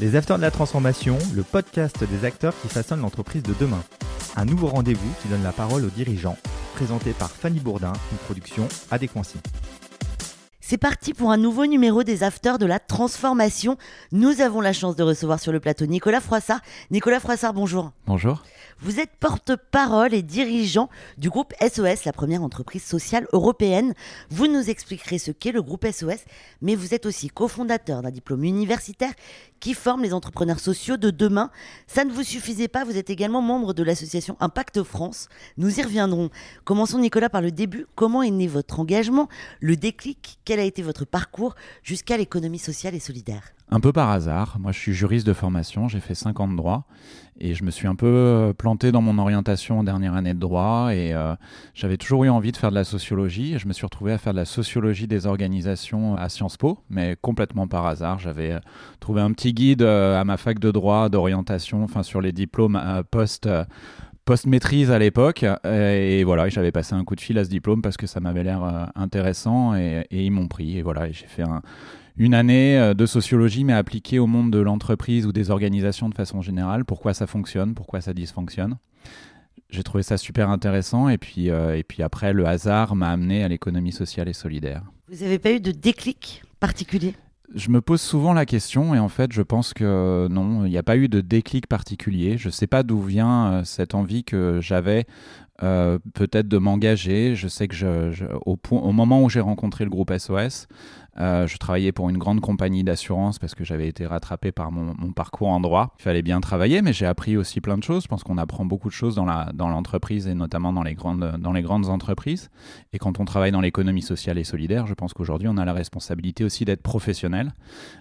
Les Acteurs de la Transformation, le podcast des acteurs qui façonnent l'entreprise de demain. Un nouveau rendez-vous qui donne la parole aux dirigeants, présenté par Fanny Bourdin, une production Adéquancy. C'est parti pour un nouveau numéro des Afters de la Transformation. Nous avons la chance de recevoir sur le plateau Nicolas Froissart. Nicolas Froissart, bonjour. Bonjour. Vous êtes porte-parole et dirigeant du groupe SOS, la première entreprise sociale européenne. Vous nous expliquerez ce qu'est le groupe SOS, mais vous êtes aussi cofondateur d'un diplôme universitaire qui forme les entrepreneurs sociaux de demain. Ça ne vous suffisait pas, vous êtes également membre de l'association Impact France. Nous y reviendrons. Commençons Nicolas par le début. Comment est né votre engagement, le déclic, quel a été votre parcours jusqu'à l'économie sociale et solidaire? Un peu par hasard. Moi, je suis juriste de formation, j'ai fait 5 ans de droit et je me suis un peu euh, planté dans mon orientation en dernière année de droit et euh, j'avais toujours eu envie de faire de la sociologie et je me suis retrouvé à faire de la sociologie des organisations à Sciences Po, mais complètement par hasard. J'avais euh, trouvé un petit guide à ma fac de droit d'orientation, enfin sur les diplômes post post-maîtrise à l'époque. Et, voilà, j'avais passé un coup de fil à ce diplôme parce que ça m'avait l'air intéressant et, et, ils m'ont pris. Et voilà, j'ai fait un, une année euh, de sociologie, mais appliquée au monde de l'entreprise ou des organisations de façon générale. Pourquoi ça fonctionne, pourquoi ça dysfonctionne? J'ai trouvé ça super intéressant. Et puis, euh, et puis après, le hasard m'a amené à l'économie sociale et solidaire. Vous n'avez pas eu de déclic particulier? Je me pose souvent la question et en fait je pense que non, il n'y a pas eu de déclic particulier. Je ne sais pas d'où vient euh, cette envie que j'avais peut-être de m'engager. Je sais que je, au, point, au, moment où j'ai rencontré le groupe SOS, euh, je travaillais pour une grande compagnie d'assurance parce que j'avais été rattrapé par mon, parcours en droit. Il fallait bien travailler, mais j'ai appris aussi plein de choses. Je pense qu'on apprend beaucoup de choses dans, l'entreprise et notamment dans les, grandes, entreprises. Et quand on travaille dans l'économie sociale et solidaire, je pense qu'aujourd'hui, on a la responsabilité aussi d'être professionnel,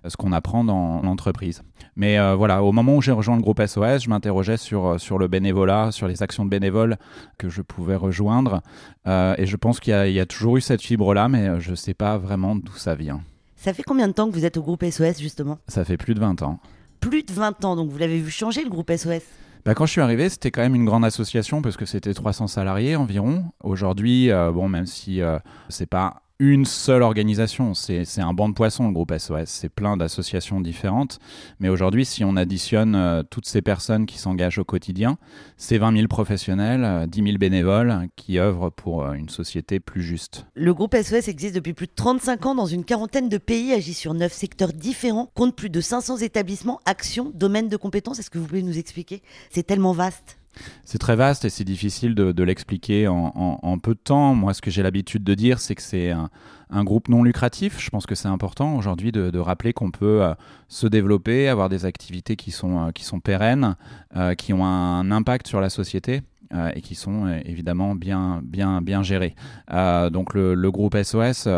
ce qu'on apprend dans l'entreprise. Mais euh, voilà, au moment où j'ai rejoint le groupe SOS, je m'interrogeais sur, le bénévolat, sur les actions de bénévoles que je pouvais rejoindre. Euh, et je pense qu'il y, y, a toujours eu cette fibre-là, mais je ne sais pas vraiment d'où ça vient. Ça fait combien de temps que vous êtes au groupe SOS justement? Ça fait plus de 20 ans. Plus de 20 ans, donc vous l'avez vu changer le groupe SOS bah, quand je suis arrivé, c'était quand même une grande association parce que c'était 300 salariés environ. Aujourd'hui, euh, bon, même si euh, c'est pas une seule organisation. C'est un banc de poissons, le groupe SOS. C'est plein d'associations différentes. Mais aujourd'hui, si on additionne euh, toutes ces personnes qui s'engagent au quotidien, c'est 20 000 professionnels, 10 euh, 000 bénévoles qui œuvrent pour euh, une société plus juste. Le groupe SOS existe depuis plus de 35 ans dans une quarantaine de pays, agit sur 9 secteurs différents, compte plus de 500 établissements, actions, domaines de compétences. Est-ce que vous pouvez nous expliquer? C'est tellement vaste. C'est très vaste et c'est difficile de, l'expliquer en, peu de temps. Moi, ce que j'ai l'habitude de dire, c'est que c'est un, groupe non lucratif. Je pense que c'est important aujourd'hui de, rappeler qu'on peut euh, se développer, avoir des activités qui sont, euh, pérennes, euh, qui ont un impact sur la société. Euh, et qui sont euh, évidemment bien, bien, bien gérés. Euh, donc le, groupe SOS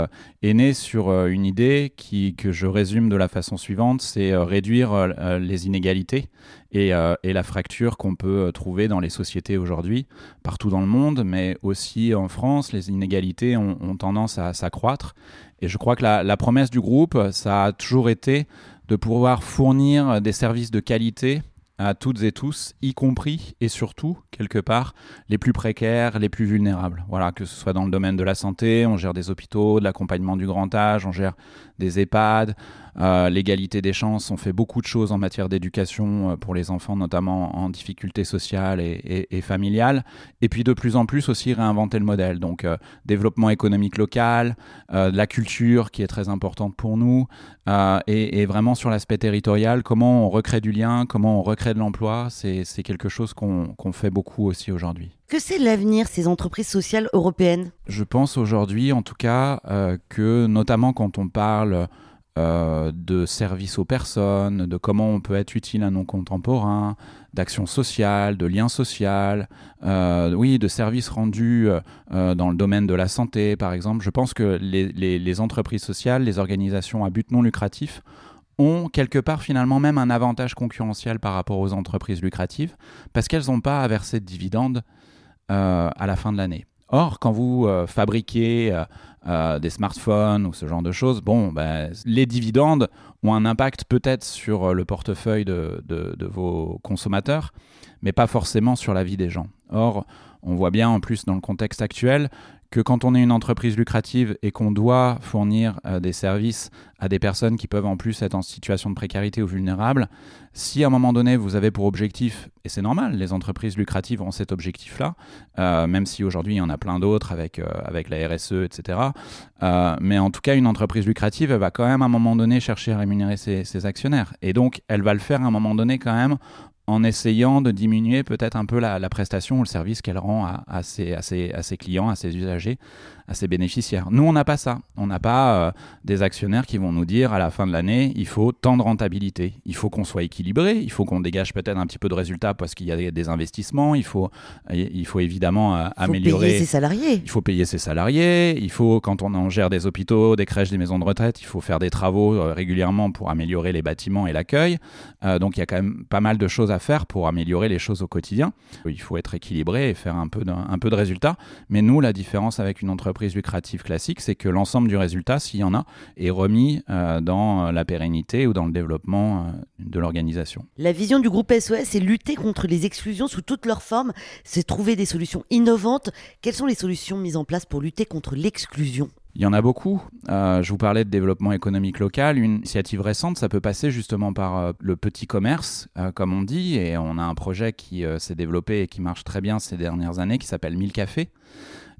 est né sur une idée qui, que je résume de la façon suivante, c'est réduire les inégalités et, et la fracture qu'on peut trouver dans les sociétés aujourd'hui, partout dans le monde, mais aussi en France, les inégalités ont, tendance à s'accroître. Et je crois que la promesse du groupe, ça a toujours été de pouvoir fournir des services de qualité à toutes et tous, y compris et surtout, quelque part, les plus précaires, les plus vulnérables. Voilà, que ce soit dans le domaine de la santé, on gère des hôpitaux, de l'accompagnement du grand âge, on gère des EHPAD, euh, l'égalité des chances, on fait beaucoup de choses en matière d'éducation euh, pour les enfants, notamment en difficulté sociale et, et, familiale. Et puis de plus en plus aussi réinventer le modèle. Donc euh, développement économique local, la culture qui est très importante pour nous, et, et, vraiment sur l'aspect territorial, comment on recrée du lien, comment on recrée de l'emploi, c'est quelque chose qu'on fait beaucoup aussi aujourd'hui. Que c'est l'avenir ces entreprises sociales européennes? Je pense aujourd'hui en tout cas que notamment quand on parle euh, de services aux personnes, de comment on peut être utile à nos contemporains, d'action sociale, de lien social, euh, oui, de services rendus euh, dans le domaine de la santé, par exemple. Je pense que les, entreprises sociales, les organisations à but non lucratif, ont quelque part finalement même un avantage concurrentiel par rapport aux entreprises lucratives, parce qu'elles n'ont pas à verser de dividendes à la fin de l'année. Or, quand vous fabriquez euh, des smartphones ou ce genre de choses, bon, ben, les dividendes ont un impact peut-être sur euh, le portefeuille de, vos consommateurs, mais pas forcément sur la vie des gens. Or, on voit bien en plus dans le contexte actuel que quand on est une entreprise lucrative et qu'on doit fournir euh, des services à des personnes qui peuvent en plus être en situation de précarité ou vulnérables, si à un moment donné vous avez pour objectif, et c'est normal, les entreprises lucratives ont cet objectif-là, euh, même si aujourd'hui il y en a plein d'autres avec, euh, avec la RSE, etc. mais en tout cas, une entreprise lucrative, elle va quand même à un moment donné chercher à rémunérer ses, ses actionnaires. Et donc, elle va le faire à un moment donné quand même en essayant de diminuer peut-être un peu la, prestation ou le service qu'elle rend à, ses, clients, à ses usagers, à ses bénéficiaires. Nous, on n'a pas ça. On n'a pas euh, des actionnaires qui vont nous dire à la fin de l'année, il faut tant de rentabilité. Il faut qu'on soit équilibré, il faut qu'on dégage peut-être un petit peu de résultats parce qu'il y a des, investissements, il faut, il faut évidemment euh, améliorer. Il faut payer ses salariés. Il faut payer ses salariés, il faut, quand on en gère des hôpitaux, des crèches, des maisons de retraite, il faut faire des travaux euh, régulièrement pour améliorer les bâtiments et l'accueil. donc il y a quand même pas mal de choses à faire pour améliorer les choses au quotidien. Il faut être équilibré et faire un peu de, un peu de résultats. Mais nous, la différence avec une entreprise lucrative classique, c'est que l'ensemble du résultat, s'il y en a, est remis euh, dans la pérennité ou dans le développement euh, de l'organisation. La vision du groupe SOS, c'est lutter contre les exclusions sous toutes leurs formes, c'est trouver des solutions innovantes. Quelles sont les solutions mises en place pour lutter contre l'exclusion? Il y en a beaucoup. Euh, je vous parlais de développement économique local. Une initiative récente, ça peut passer justement par euh, le petit commerce, euh, comme on dit. Et on a un projet qui s'est développé et qui marche très bien ces dernières années, qui s'appelle 1000 cafés.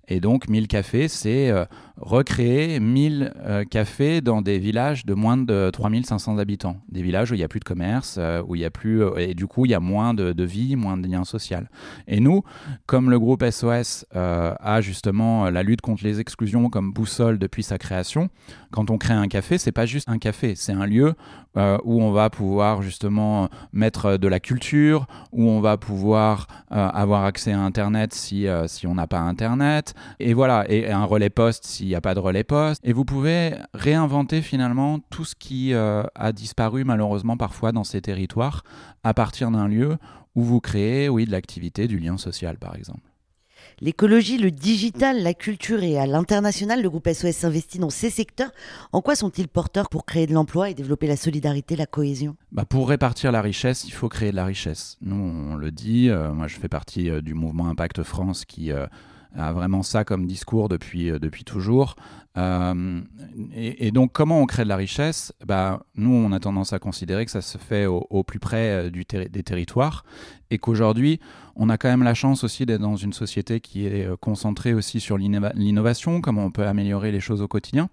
Et donc 1000 cafés, c'est euh, recréer 1000 euh, cafés dans des villages de moins de 3500 habitants. Des villages où il n'y a plus de commerce, euh, où il y a plus... et du coup, il y a moins de, de, vie, moins de liens sociaux. Et nous, comme le groupe SOS a justement la lutte contre les exclusions comme boussole depuis sa création, quand on crée un café, c'est pas juste un café, c'est un lieu où on va pouvoir justement mettre de la culture, où on va pouvoir avoir accès à Internet si, si on n'a pas Internet, et voilà, et un relais poste s'il n'y a pas de relais poste. Et vous pouvez réinventer finalement tout ce qui euh, a disparu malheureusement parfois dans ces territoires à partir d'un lieu où vous créez, oui, de l'activité, du lien social par exemple. L'écologie, le digital, la culture et à l'international, le groupe SOS s'investit dans ces secteurs. En quoi sont-ils porteurs pour créer de l'emploi et développer la solidarité, la cohésion? Bah Pour répartir la richesse, il faut créer de la richesse. Nous, on le dit, euh, moi je fais partie euh, du mouvement Impact France qui a vraiment ça comme discours depuis, euh, depuis toujours. Euh, et, donc, comment on crée de la richesse? Bah, Nous, on a tendance à considérer que ça se fait au, plus près euh, des territoires et qu'aujourd'hui, on a quand même la chance aussi d'être dans une société qui est euh, concentrée aussi sur l'innovation, comment on peut améliorer les choses au quotidien.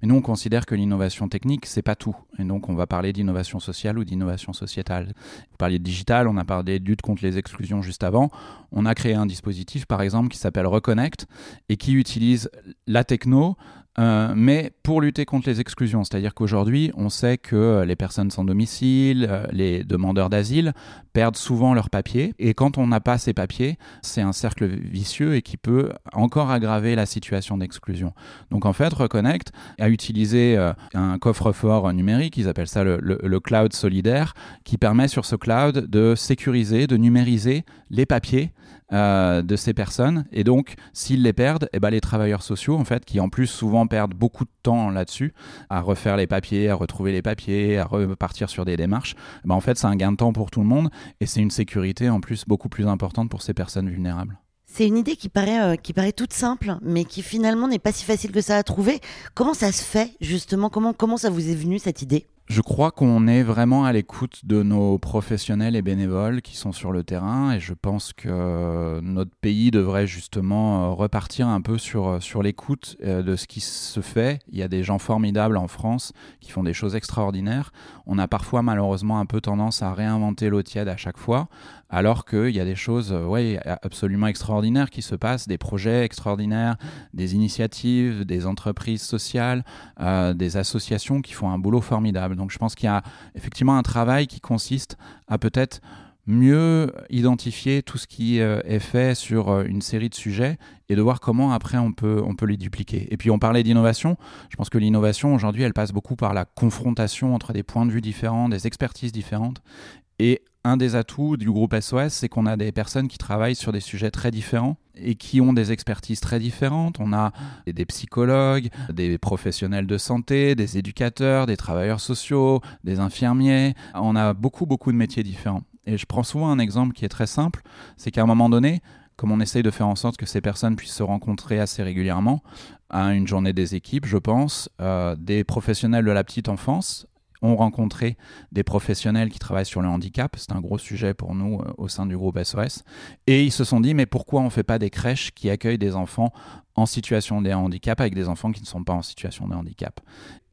Mais nous, on considère que l'innovation technique, c'est pas tout. Et donc, on va parler d'innovation sociale ou d'innovation sociétale. Vous parliez de digital, on a parlé de lutte contre les exclusions juste avant. On a créé un dispositif, par exemple, qui s'appelle Reconnect et qui utilise la techno euh, mais pour lutter contre les exclusions, c'est-à-dire qu'aujourd'hui, on sait que euh, les personnes sans domicile, euh, les demandeurs d'asile perdent souvent leurs papiers. Et quand on n'a pas ces papiers, c'est un cercle vicieux et qui peut encore aggraver la situation d'exclusion. Donc en fait, Reconnect a utilisé un coffre-fort numérique, ils appellent ça le, cloud solidaire, qui permet sur ce cloud de sécuriser, de numériser les papiers de ces personnes. Et donc, s'ils les perdent, eh ben, les travailleurs sociaux, en fait, qui en plus souvent perdent beaucoup de temps là-dessus, à refaire les papiers, à retrouver les papiers, à repartir sur des démarches, bah en fait, c'est un gain de temps pour tout le monde et c'est une sécurité en plus beaucoup plus importante pour ces personnes vulnérables. C'est une idée qui paraît, euh, qui paraît toute simple, mais qui finalement n'est pas si facile que ça à trouver. Comment ça se fait justement? Comment, comment ça vous est venu cette idée? Je crois qu'on est vraiment à l'écoute de nos professionnels et bénévoles qui sont sur le terrain et je pense que notre pays devrait justement euh, repartir un peu sur, euh, sur l'écoute euh, de ce qui se fait. Il y a des gens formidables en France qui font des choses extraordinaires. On a parfois malheureusement un peu tendance à réinventer l'eau tiède à chaque fois, alors qu'il y a des choses ouais, absolument extraordinaires qui se passent, des projets extraordinaires, des initiatives, des entreprises sociales, des associations qui font un boulot formidable. Donc je pense qu'il y a effectivement un travail qui consiste à peut-être mieux identifier tout ce qui euh, est fait sur euh, une série de sujets et de voir comment après on peut, on peut les dupliquer. Et puis on parlait d'innovation, je pense que l'innovation aujourd'hui elle passe beaucoup par la confrontation entre des points de vue différents, des expertises différentes. Et un des atouts du groupe SOS, c'est qu'on a des personnes qui travaillent sur des sujets très différents et qui ont des expertises très différentes. On a des psychologues, des professionnels de santé, des éducateurs, des travailleurs sociaux, des infirmiers. On a beaucoup, beaucoup de métiers différents. Et je prends souvent un exemple qui est très simple, c'est qu'à un moment donné, comme on essaye de faire en sorte que ces personnes puissent se rencontrer assez régulièrement, à une journée des équipes, je pense, euh, des professionnels de la petite enfance ont rencontré des professionnels qui travaillent sur le handicap. C'est un gros sujet pour nous euh, au sein du groupe SOS. Et ils se sont dit, mais pourquoi on ne fait pas des crèches qui accueillent des enfants en situation de handicap avec des enfants qui ne sont pas en situation de handicap?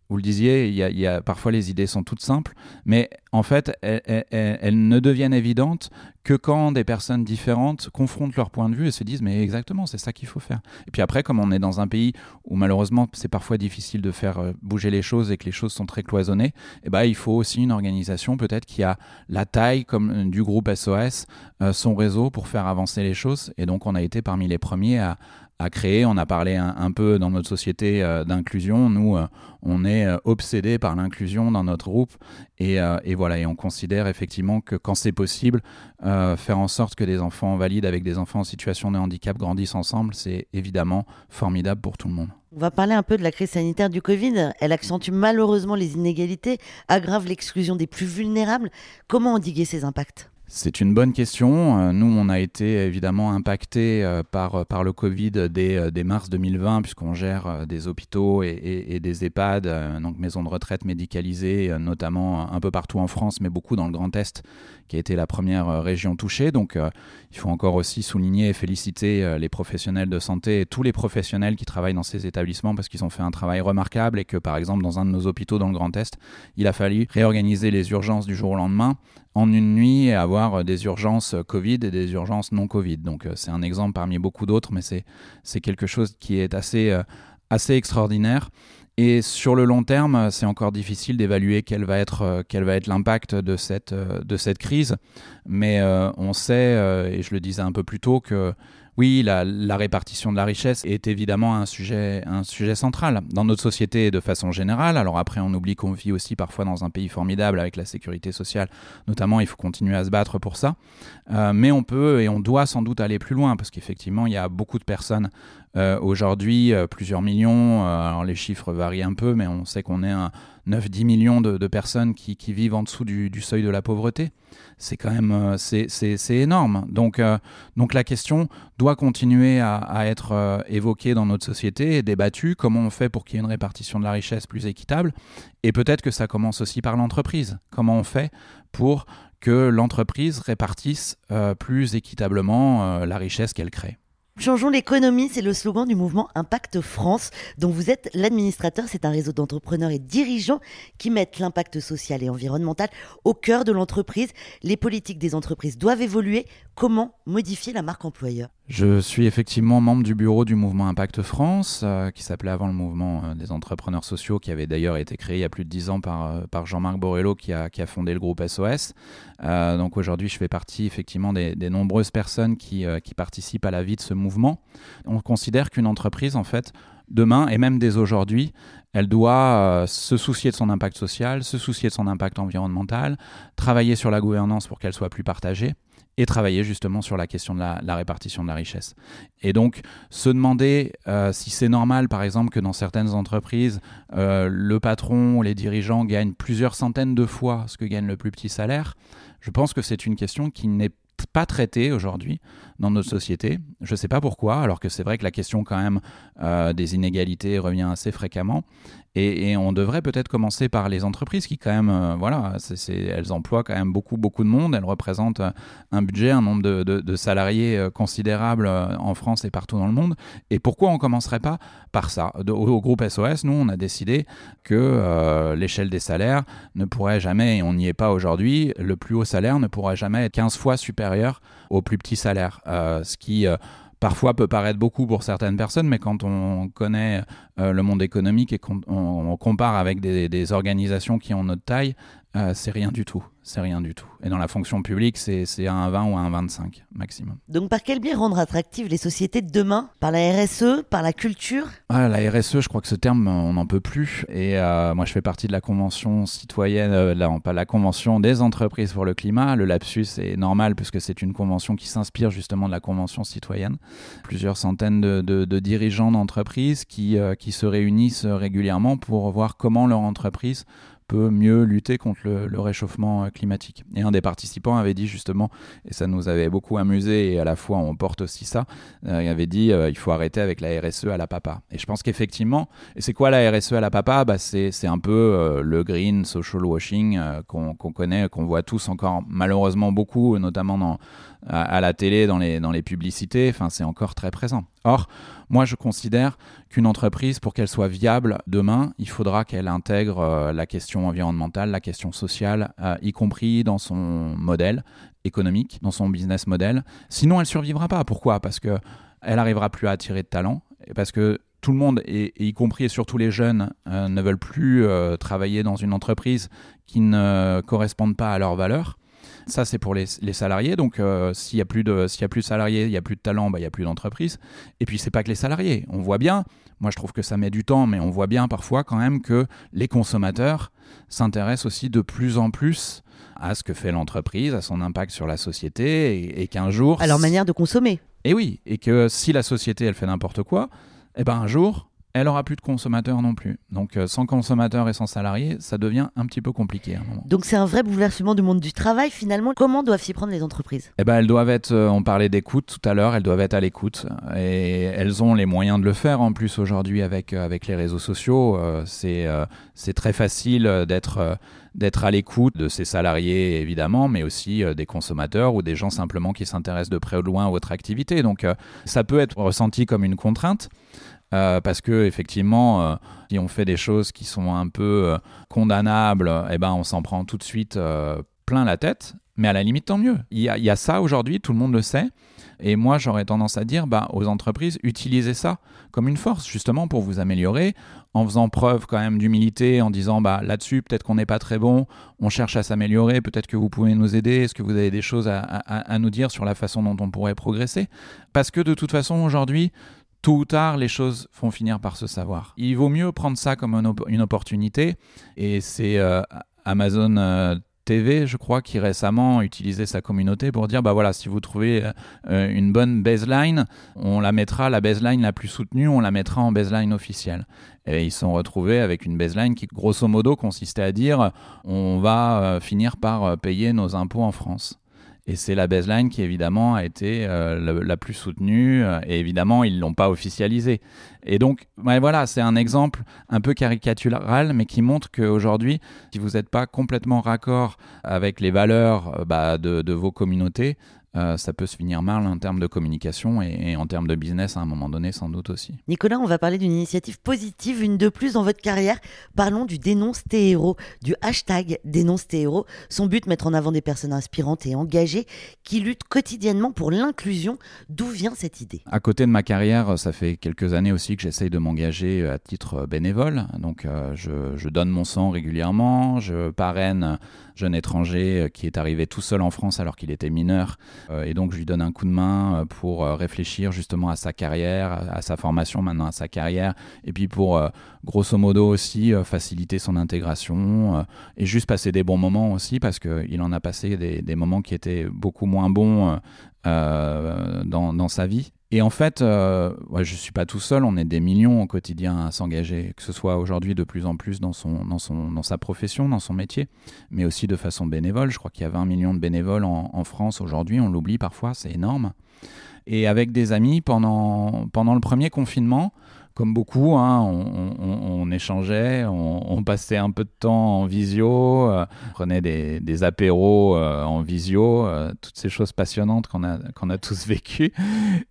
Vous le disiez, y, a, parfois les idées sont toutes simples, mais en fait, elles, ne deviennent évidentes que quand des personnes différentes confrontent leur point de vue et se disent mais exactement, c'est ça qu'il faut faire. Et puis après, comme on est dans un pays où malheureusement c'est parfois difficile de faire euh, bouger les choses et que les choses sont très cloisonnées, eh ben, il faut aussi une organisation peut-être qui a la taille comme euh, du groupe SOS, euh, son réseau pour faire avancer les choses. Et donc on a été parmi les premiers à, à créer. On a parlé un, peu dans notre société euh, d'inclusion. Nous, euh, on est euh, obsédé par l'inclusion dans notre groupe. Et, et, voilà, et on considère effectivement que quand c'est possible, faire en sorte que des enfants valides avec des enfants en situation de handicap grandissent ensemble, c'est évidemment formidable pour tout le monde. On va parler un peu de la crise sanitaire du Covid. Elle accentue malheureusement les inégalités, aggrave l'exclusion des plus vulnérables. Comment endiguer ces impacts? C'est une bonne question. Euh, nous, on a été évidemment impacté euh, par, euh, par le Covid dès, mars 2020, puisqu'on gère des hôpitaux et, des EHPAD, donc maisons de retraite médicalisées, notamment un peu partout en France, mais beaucoup dans le Grand Est, qui a été la première région touchée. Donc, il faut encore aussi souligner et féliciter les professionnels de santé et tous les professionnels qui travaillent dans ces établissements, parce qu'ils ont fait un travail remarquable et que, par exemple, dans un de nos hôpitaux dans le Grand Est, il a fallu réorganiser les urgences du jour au lendemain en une nuit et avoir euh, des urgences euh, Covid et des urgences non Covid. Donc euh, c'est un exemple parmi beaucoup d'autres, mais c'est quelque chose qui est assez, extraordinaire. Et sur le long terme, c'est encore difficile d'évaluer quel va être, l'impact de cette, de cette crise. Mais on sait, et je le disais un peu plus tôt, que oui, la, répartition de la richesse est évidemment un sujet, central dans notre société de façon générale. Alors après, on oublie qu'on vit aussi parfois dans un pays formidable avec la sécurité sociale. Notamment, il faut continuer à se battre pour ça. Euh, mais on peut et on doit sans doute aller plus loin parce qu'effectivement, il y a beaucoup de personnes euh, aujourd'hui, euh, plusieurs millions. alors les chiffres varient un peu, mais on sait qu'on est un 9-10 millions de, personnes qui, vivent en dessous du, seuil de la pauvreté. C'est quand même euh, c'est énorme. Donc, euh, donc la question doit continuer à, être euh, évoquée dans notre société et débattue. Comment on fait pour qu'il y ait une répartition de la richesse plus équitable? Et peut-être que ça commence aussi par l'entreprise. Comment on fait pour que l'entreprise répartisse plus équitablement la richesse qu'elle crée? Changeons l'économie, c'est le slogan du mouvement Impact France, dont vous êtes l'administrateur. C'est un réseau d'entrepreneurs et dirigeants qui mettent l'impact social et environnemental au cœur de l'entreprise. Les politiques des entreprises doivent évoluer. Comment modifier la marque employeur? Je suis effectivement membre du bureau du mouvement Impact France, euh, qui s'appelait avant le mouvement euh, des entrepreneurs sociaux, qui avait d'ailleurs été créé il y a plus de dix ans par, euh, Jean-Marc Borrello, qui a, fondé le groupe SOS. donc aujourd'hui, je fais partie effectivement des, nombreuses personnes qui, participent à la vie de ce mouvement. On considère qu'une entreprise, en fait, demain et même dès aujourd'hui, elle doit se soucier de son impact social, se soucier de son impact environnemental, travailler sur la gouvernance pour qu'elle soit plus partagée et travailler justement sur la question de la, répartition de la richesse. Et donc, se demander euh, si c'est normal, par exemple, que dans certaines entreprises, euh, le patron ou les dirigeants gagnent plusieurs centaines de fois ce que gagne le plus petit salaire, je pense que c'est une question qui n'est pas traitée aujourd'hui dans notre société. Je ne sais pas pourquoi, alors que c'est vrai que la question quand même euh, des inégalités revient assez fréquemment. Et, on devrait peut-être commencer par les entreprises qui quand même, euh, voilà, elles emploient quand même beaucoup, beaucoup de monde. Elles représentent euh, un budget, un nombre de, salariés considérable en France et partout dans le monde. Et pourquoi on ne commencerait pas par ça? Au, groupe SOS, nous, on a décidé que l'échelle des salaires ne pourrait jamais, et on n'y est pas aujourd'hui, le plus haut salaire ne pourrait jamais être 15 fois supérieur au plus petit salaire. Euh, ce qui euh, parfois peut paraître beaucoup pour certaines personnes, mais quand on connaît euh, le monde économique et qu'on compare avec des, organisations qui ont notre taille, c'est rien du tout c'est rien du tout. Et dans la fonction publique, c'est un 20 ou un 25 maximum. Donc par quel biais rendre attractives les sociétés de demain? Par la RSE Par la culture? Ah, La RSE, je crois que ce terme, on n'en peut plus. Et euh, moi, je fais partie de la convention citoyenne, euh, pas la convention des entreprises pour le climat. Le lapsus est normal puisque c'est une convention qui s'inspire justement de la convention citoyenne. Plusieurs centaines de, dirigeants d'entreprises qui, euh, qui se réunissent régulièrement pour voir comment leur entreprise peut mieux lutter contre le, réchauffement euh, climatique. Et un des participants avait dit justement, et ça nous avait beaucoup amusé, et à la fois on porte aussi ça, euh, il avait dit il faut arrêter avec la RSE à la papa. Et je pense qu'effectivement, et c'est quoi la RSE à la papa? Bah, C'est un peu le green social washing qu'on connaît, qu'on voit tous encore malheureusement beaucoup, notamment dans, à, la télé, dans les, dans les publicités, enfin, c'est encore très présent. Or, moi, je considère qu'une entreprise, pour qu'elle soit viable demain, il faudra qu'elle intègre euh, la question environnementale, la question sociale, euh, y compris dans son modèle économique, dans son business model. Sinon, elle survivra pas. Pourquoi? Parce que elle arrivera plus à attirer de talents, et parce que tout le monde, et, y compris et surtout les jeunes, euh, ne veulent plus travailler dans une entreprise qui ne corresponde pas à leurs valeurs. Ça, c'est pour les, salariés. Donc, euh, s'il n'y a, plus de, s'il y a plus de salariés, il n'y a plus de talent, bah, il n'y a plus d'entreprise. Et puis, c'est pas que les salariés. On voit bien, moi je trouve que ça met du temps, mais on voit bien parfois quand même que les consommateurs s'intéressent aussi de plus en plus à ce que fait l'entreprise, à son impact sur la société, et, qu'un jour... À leur manière de consommer. Et oui, et que si la société, elle fait n'importe quoi, eh ben un jour, elle aura plus de consommateurs non plus. Donc euh, sans consommateurs et sans salariés, ça devient un petit peu compliqué à un moment. Donc c'est un vrai bouleversement du monde du travail finalement. Comment doivent s'y prendre les entreprises? Eh ben elles doivent être, euh, on parlait d'écoute tout à l'heure, elles doivent être à l'écoute et elles ont les moyens de le faire en plus aujourd'hui avec, euh, avec les réseaux sociaux. c'est c'est très facile d'être d'être à l'écoute de ses salariés évidemment, mais aussi des consommateurs ou des gens simplement qui s'intéressent de près ou de loin à votre activité. Donc ça peut être ressenti comme une contrainte. Euh, parce que effectivement, euh, si on fait des choses qui sont un peu euh, condamnables, eh ben on s'en prend tout de suite plein la tête. Mais à la limite, tant mieux. Il y a, ça aujourd'hui, tout le monde le sait. Et moi, j'aurais tendance à dire bah, aux entreprises, utilisez ça comme une force, justement, pour vous améliorer, en faisant preuve quand même d'humilité, en disant bah, là-dessus, peut-être qu'on n'est pas très bon, on cherche à s'améliorer, peut-être que vous pouvez nous aider, est-ce que vous avez des choses à, nous dire sur la façon dont on pourrait progresser? Parce que de toute façon, aujourd'hui, tôt ou tard, les choses vont finir par se savoir. Il vaut mieux prendre ça comme une, opportunité. Et c'est euh, Amazon euh, TV, je crois, qui récemment utilisait sa communauté pour dire, bah voilà, si vous trouvez euh, une bonne baseline, on la mettra, la baseline la plus soutenue, on la mettra en baseline officielle. Et ils sont retrouvés avec une baseline qui, grosso modo, consistait à dire, on va finir par payer nos impôts en France. Et c'est la baseline qui évidemment a été euh, la, plus soutenue euh, et évidemment ils l'ont pas officialisé. Et donc voilà, c'est un exemple un peu caricatural mais qui montre qu'aujourd'hui, si vous n'êtes pas complètement raccord avec les valeurs euh, bah, de, vos communautés, euh, ça peut se finir mal en termes de communication et, en termes de business à un moment donné sans doute aussi. Nicolas, on va parler d'une initiative positive, une de plus dans votre carrière. Parlons du Dénonce tes héros, du hashtag Dénonce tes héros. Son but, mettre en avant des personnes inspirantes et engagées qui luttent quotidiennement pour l'inclusion. D'où vient cette idée? À côté de ma carrière, ça fait quelques années aussi que j'essaye de m'engager à titre bénévole. Donc euh, je, je donne mon sang régulièrement, je parraine jeune étranger qui est arrivé tout seul en France alors qu'il était mineur. Euh, et donc je lui donne un coup de main euh, pour réfléchir justement à sa carrière, à sa formation maintenant, à sa carrière. Et puis pour grosso modo aussi faciliter son intégration et juste passer des bons moments aussi parce qu'il en a passé des, moments qui étaient beaucoup moins bons dans, sa vie. Et en fait, euh, je ne suis pas tout seul, on est des millions au quotidien à s'engager, que ce soit aujourd'hui de plus en plus dans, son, sa profession, dans son métier, mais aussi de façon bénévole. Je crois qu'il y a 20 millions de bénévoles en, France aujourd'hui, on l'oublie parfois, c'est énorme. Et avec des amis, pendant le premier confinement, comme beaucoup, hein, on, échangeait, on, passait un peu de temps en visio, euh, on prenait des, apéros euh, en visio, euh, toutes ces choses passionnantes qu'on a, tous vécues.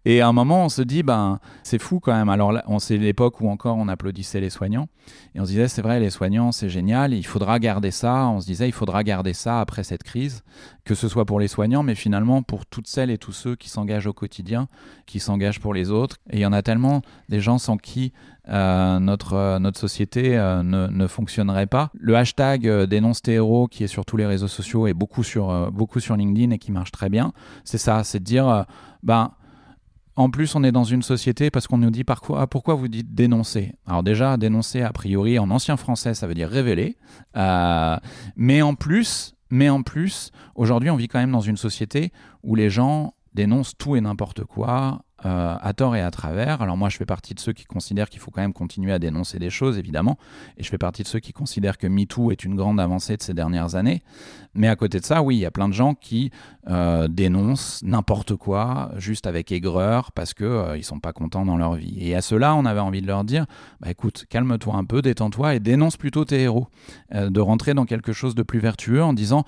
Et à un moment, on se dit, ben, c'est fou quand même. Alors, c'est l'époque où encore on applaudissait les soignants. Et on se disait, c'est vrai, les soignants, c'est génial, il faudra garder ça. On se disait, il faudra garder ça après cette crise, que ce soit pour les soignants, mais finalement pour toutes celles et tous ceux qui s'engagent au quotidien, qui s'engagent pour les autres. Et il y en a tellement des gens sans qui euh, notre, euh, notre société euh, ne, ne, fonctionnerait pas. Le hashtag dénonce tes héros qui est sur tous les réseaux sociaux et beaucoup sur, beaucoup sur LinkedIn et qui marche très bien, c'est ça, c'est de dire, ben, en plus, on est dans une société parce qu'on nous dit ah, pourquoi vous dites dénoncer? Alors déjà, dénoncer a priori en ancien français, ça veut dire révéler. mais en plus, mais en plus, aujourd'hui, on vit quand même dans une société où les gens dénoncent tout et n'importe quoi euh, à tort et à travers. Alors moi, je fais partie de ceux qui considèrent qu'il faut quand même continuer à dénoncer des choses, évidemment, et je fais partie de ceux qui considèrent que MeToo est une grande avancée de ces dernières années. Mais à côté de ça, oui, il y a plein de gens qui euh, dénoncent n'importe quoi, juste avec aigreur, parce qu'ils euh, ils sont pas contents dans leur vie. Et à ceux-là, on avait envie de leur dire, bah, écoute, calme-toi un peu, détends-toi et dénonce plutôt tes héros. de rentrer dans quelque chose de plus vertueux en disant,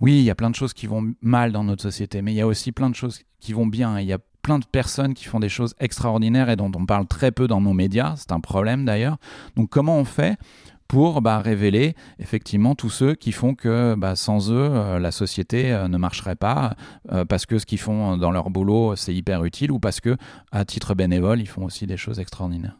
oui, il y a plein de choses qui vont mal dans notre société, mais il y a aussi plein de choses qui vont bien. Il y a plein de personnes qui font des choses extraordinaires et dont on parle très peu dans nos médias. C'est un problème d'ailleurs. Donc comment on fait pour bah, révéler effectivement tous ceux qui font que bah, sans eux, euh, la société euh, ne marcherait pas, euh, parce que ce qu'ils font dans leur boulot, c'est hyper utile, ou parce que à titre bénévole, ils font aussi des choses extraordinaires?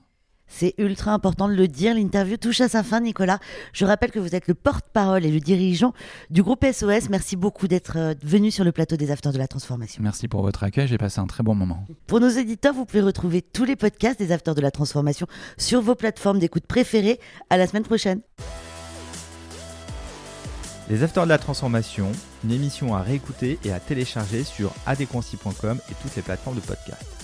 C'est ultra important de le dire. L'interview touche à sa fin, Nicolas. Je rappelle que vous êtes le porte-parole et le dirigeant du groupe SOS. Merci beaucoup d'être euh, venu sur le plateau des Afters de la Transformation. Merci pour votre accueil. J'ai passé un très bon moment. Pour nos éditeurs, vous pouvez retrouver tous les podcasts des Afters de la Transformation sur vos plateformes d'écoute préférées. À la semaine prochaine. Les Afters de la Transformation, une émission à réécouter et à télécharger sur adéquancy.com et toutes les plateformes de podcast.